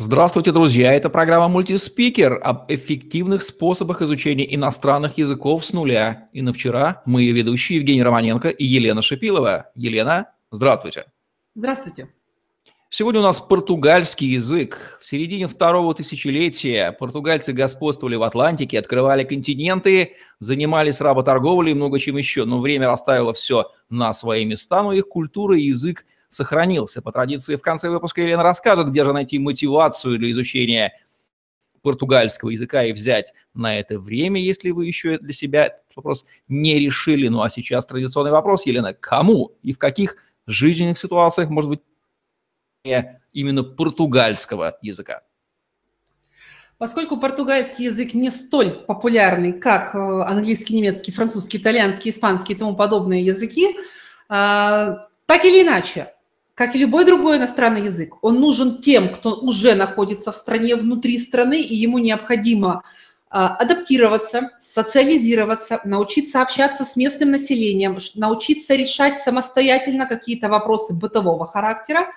Здравствуйте, друзья! Это программа «Мультиспикер» об эффективных способах изучения иностранных языков с нуля. И на вчера мы ведущие Евгений Романенко и Елена Шипилова. Елена, здравствуйте! Здравствуйте! Сегодня у нас португальский язык. В середине второго тысячелетия португальцы господствовали в Атлантике, открывали континенты, занимались работорговлей и много чем еще. Но время расставило все на свои места, но их культура и язык – сохранился. По традиции в конце выпуска Елена расскажет, где же найти мотивацию для изучения португальского языка и взять на это время, если вы еще для себя этот вопрос не решили. Ну а сейчас традиционный вопрос, Елена, кому и в каких жизненных ситуациях может быть именно португальского языка? Поскольку португальский язык не столь популярный, как э, английский, немецкий, французский, итальянский, испанский и тому подобные языки, а, так или иначе, как и любой другой иностранный язык, он нужен тем, кто уже находится в стране, внутри страны, и ему необходимо а, адаптироваться, социализироваться, научиться общаться с местным населением, научиться решать самостоятельно какие-то вопросы бытового характера,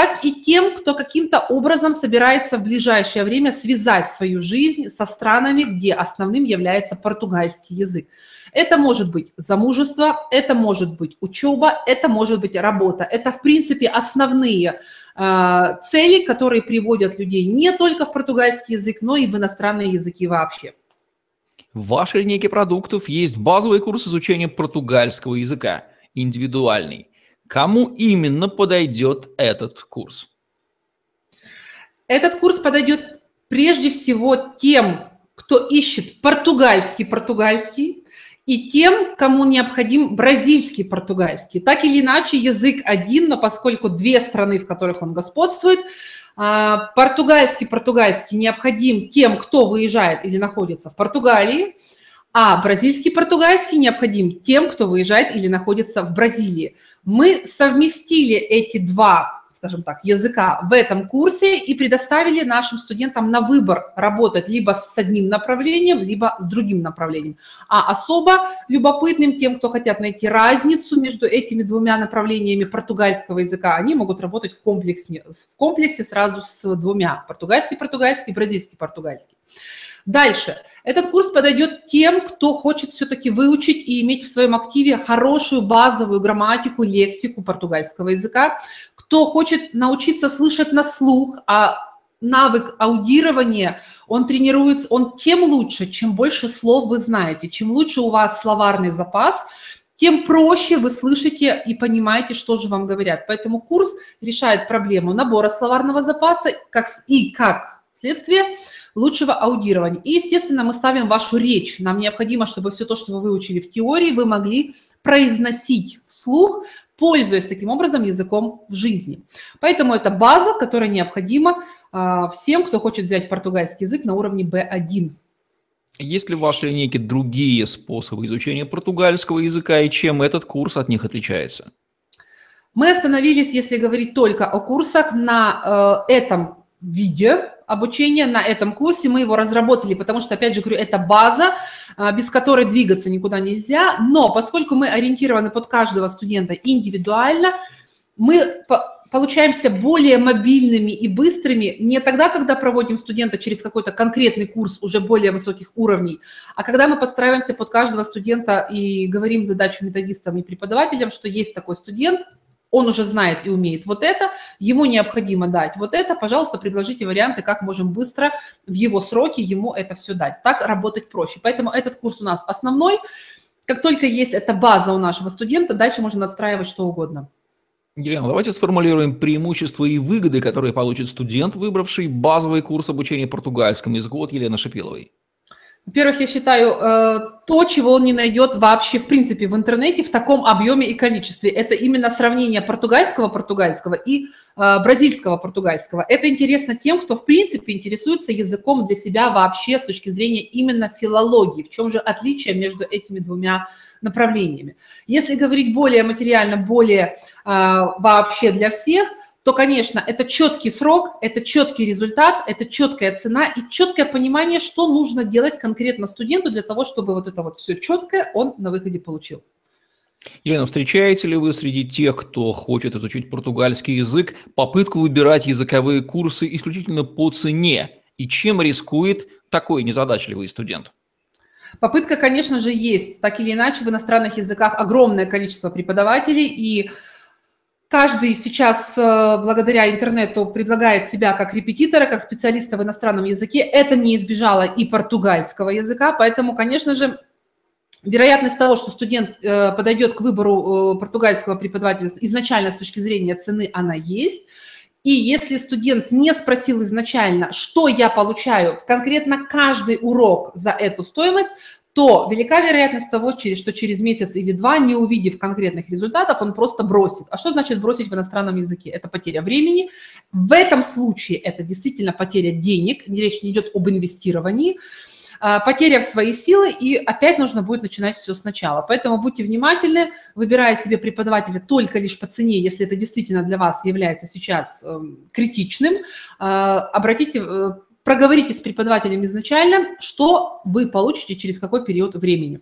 так и тем, кто каким-то образом собирается в ближайшее время связать свою жизнь со странами, где основным является португальский язык. Это может быть замужество, это может быть учеба, это может быть работа. Это, в принципе, основные э, цели, которые приводят людей не только в португальский язык, но и в иностранные языки вообще. В вашей линейке продуктов есть базовый курс изучения португальского языка, индивидуальный. Кому именно подойдет этот курс? Этот курс подойдет прежде всего тем, кто ищет португальский-португальский, и тем, кому необходим бразильский португальский. Так или иначе, язык один, но поскольку две страны, в которых он господствует, а, португальский португальский необходим тем, кто выезжает или находится в Португалии, а бразильский португальский необходим тем, кто выезжает или находится в Бразилии. Мы совместили эти два скажем так, языка в этом курсе и предоставили нашим студентам на выбор работать либо с одним направлением, либо с другим направлением. А особо любопытным тем, кто хотят найти разницу между этими двумя направлениями португальского языка, они могут работать в комплексе, в комплексе сразу с двумя, португальский, португальский, бразильский, португальский. Дальше. Этот курс подойдет тем, кто хочет все-таки выучить и иметь в своем активе хорошую базовую грамматику, лексику португальского языка, кто хочет научиться слышать на слух, а навык аудирования, он тренируется, он тем лучше, чем больше слов вы знаете, чем лучше у вас словарный запас, тем проще вы слышите и понимаете, что же вам говорят. Поэтому курс решает проблему набора словарного запаса как, и как следствие – лучшего аудирования. И, естественно, мы ставим вашу речь. Нам необходимо, чтобы все то, что вы выучили в теории, вы могли произносить вслух, пользуясь таким образом языком в жизни. Поэтому это база, которая необходима а, всем, кто хочет взять португальский язык на уровне B1. Есть ли в вашей линейке другие способы изучения португальского языка и чем этот курс от них отличается? Мы остановились, если говорить только о курсах, на э, этом виде обучения на этом курсе. Мы его разработали, потому что, опять же говорю, это база, а, без которой двигаться никуда нельзя. Но поскольку мы ориентированы под каждого студента индивидуально, мы получаемся более мобильными и быстрыми не тогда, когда проводим студента через какой-то конкретный курс уже более высоких уровней, а когда мы подстраиваемся под каждого студента и говорим задачу методистам и преподавателям, что есть такой студент, он уже знает и умеет вот это, ему необходимо дать вот это, пожалуйста, предложите варианты, как можем быстро в его сроки ему это все дать. Так работать проще. Поэтому этот курс у нас основной. Как только есть эта база у нашего студента, дальше можно отстраивать что угодно. Елена, давайте сформулируем преимущества и выгоды, которые получит студент, выбравший базовый курс обучения португальскому языку от Елены Шапиловой. Во-первых, я считаю, э, то, чего он не найдет вообще, в принципе, в интернете в таком объеме и количестве. Это именно сравнение португальского-португальского и э, бразильского-португальского. Это интересно тем, кто, в принципе, интересуется языком для себя вообще с точки зрения именно филологии. В чем же отличие между этими двумя направлениями? Если говорить более материально, более э, вообще для всех – то, конечно, это четкий срок, это четкий результат, это четкая цена и четкое понимание, что нужно делать конкретно студенту для того, чтобы вот это вот все четкое он на выходе получил. Елена, встречаете ли вы среди тех, кто хочет изучить португальский язык, попытку выбирать языковые курсы исключительно по цене? И чем рискует такой незадачливый студент? Попытка, конечно же, есть. Так или иначе, в иностранных языках огромное количество преподавателей, и каждый сейчас э, благодаря интернету предлагает себя как репетитора, как специалиста в иностранном языке. Это не избежало и португальского языка, поэтому, конечно же, вероятность того, что студент э, подойдет к выбору э, португальского преподавателя изначально с точки зрения цены, она есть. И если студент не спросил изначально, что я получаю конкретно каждый урок за эту стоимость, то велика вероятность того, что через месяц или два, не увидев конкретных результатов, он просто бросит. А что значит бросить в иностранном языке? Это потеря времени. В этом случае это действительно потеря денег, речь не идет об инвестировании. А, потеря в свои силы, и опять нужно будет начинать все сначала. Поэтому будьте внимательны, выбирая себе преподавателя только лишь по цене, если это действительно для вас является сейчас эм, критичным, а, обратите, э, проговорите с преподавателем изначально, что вы получите через какой период времени.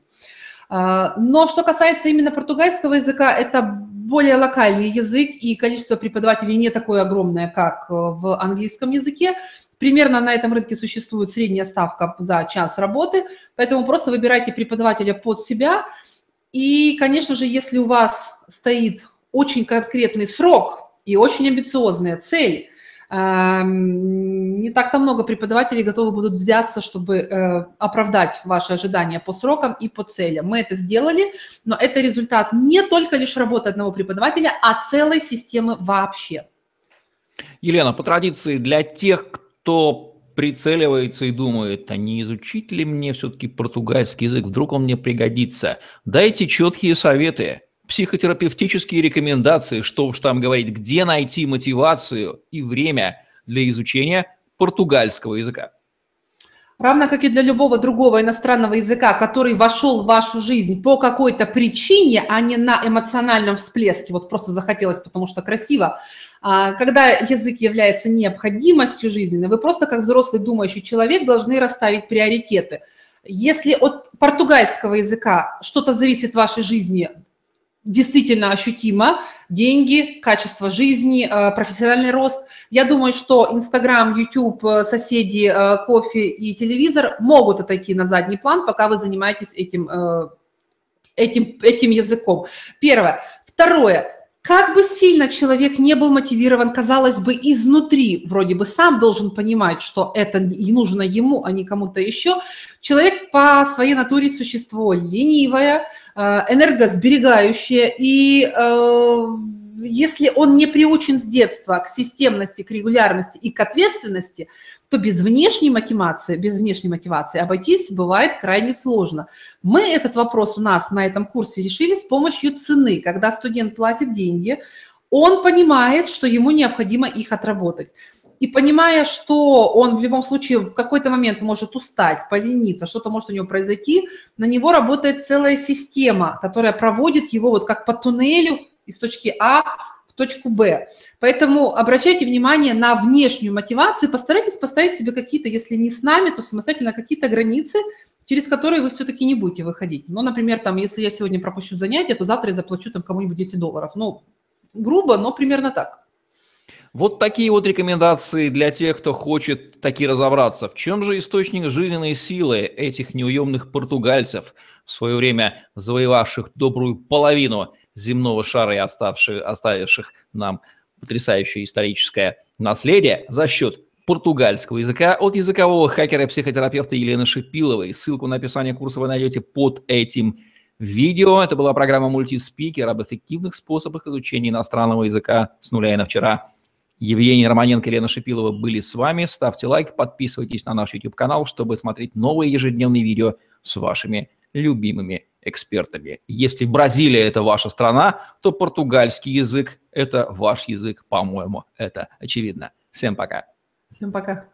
А, но что касается именно португальского языка, это более локальный язык, и количество преподавателей не такое огромное, как э, в английском языке. Примерно на этом рынке существует средняя ставка за час работы, поэтому просто выбирайте преподавателя под себя. И, конечно же, если у вас стоит очень конкретный срок и очень амбициозная цель, не так-то много преподавателей готовы будут взяться, чтобы э, оправдать ваши ожидания по срокам и по целям. Мы это сделали, но это результат не только лишь работы одного преподавателя, а целой системы вообще. Елена, по традиции, для тех, кто кто прицеливается и думает, а не изучить ли мне все-таки португальский язык, вдруг он мне пригодится. Дайте четкие советы, психотерапевтические рекомендации, что уж там говорить, где найти мотивацию и время для изучения португальского языка. Равно как и для любого другого иностранного языка, который вошел в вашу жизнь по какой-то причине, а не на эмоциональном всплеске, вот просто захотелось, потому что красиво, а, когда язык является необходимостью жизненной, вы просто как взрослый думающий человек должны расставить приоритеты. Если от португальского языка что-то зависит в вашей жизни действительно ощутимо, деньги, качество жизни, э, профессиональный рост, я думаю, что Инстаграм, YouTube, э, соседи, э, кофе и телевизор могут отойти на задний план, пока вы занимаетесь этим, этим, этим языком. Первое. Второе как бы сильно человек не был мотивирован, казалось бы, изнутри, вроде бы сам должен понимать, что это и нужно ему, а не кому-то еще, человек по своей натуре существо ленивое, э, энергосберегающее, и э, если он не приучен с детства к системности, к регулярности и к ответственности, то без внешней мотивации, без внешней мотивации обойтись бывает крайне сложно. Мы этот вопрос у нас на этом курсе решили с помощью цены. Когда студент платит деньги, он понимает, что ему необходимо их отработать. И понимая, что он в любом случае в какой-то момент может устать, полениться, что-то может у него произойти, на него работает целая система, которая проводит его вот как по туннелю из точки А точку Б. Поэтому обращайте внимание на внешнюю мотивацию, постарайтесь поставить себе какие-то, если не с нами, то самостоятельно какие-то границы, через которые вы все-таки не будете выходить. Ну, например, там, если я сегодня пропущу занятие, то завтра я заплачу там кому-нибудь 10 долларов. Ну, грубо, но примерно так. Вот такие вот рекомендации для тех, кто хочет таки разобраться. В чем же источник жизненной силы этих неуемных португальцев, в свое время завоевавших добрую половину земного шара и оставших, оставивших нам потрясающее историческое наследие за счет португальского языка от языкового хакера и психотерапевта Елены Шипиловой. Ссылку на описание курса вы найдете под этим видео. Это была программа «Мультиспикер» об эффективных способах изучения иностранного языка с нуля и на вчера. Евгений Романенко и Лена Шипилова были с вами. Ставьте лайк, подписывайтесь на наш YouTube-канал, чтобы смотреть новые ежедневные видео с вашими любимыми экспертами. Если Бразилия – это ваша страна, то португальский язык – это ваш язык, по-моему. Это очевидно. Всем пока. Всем пока.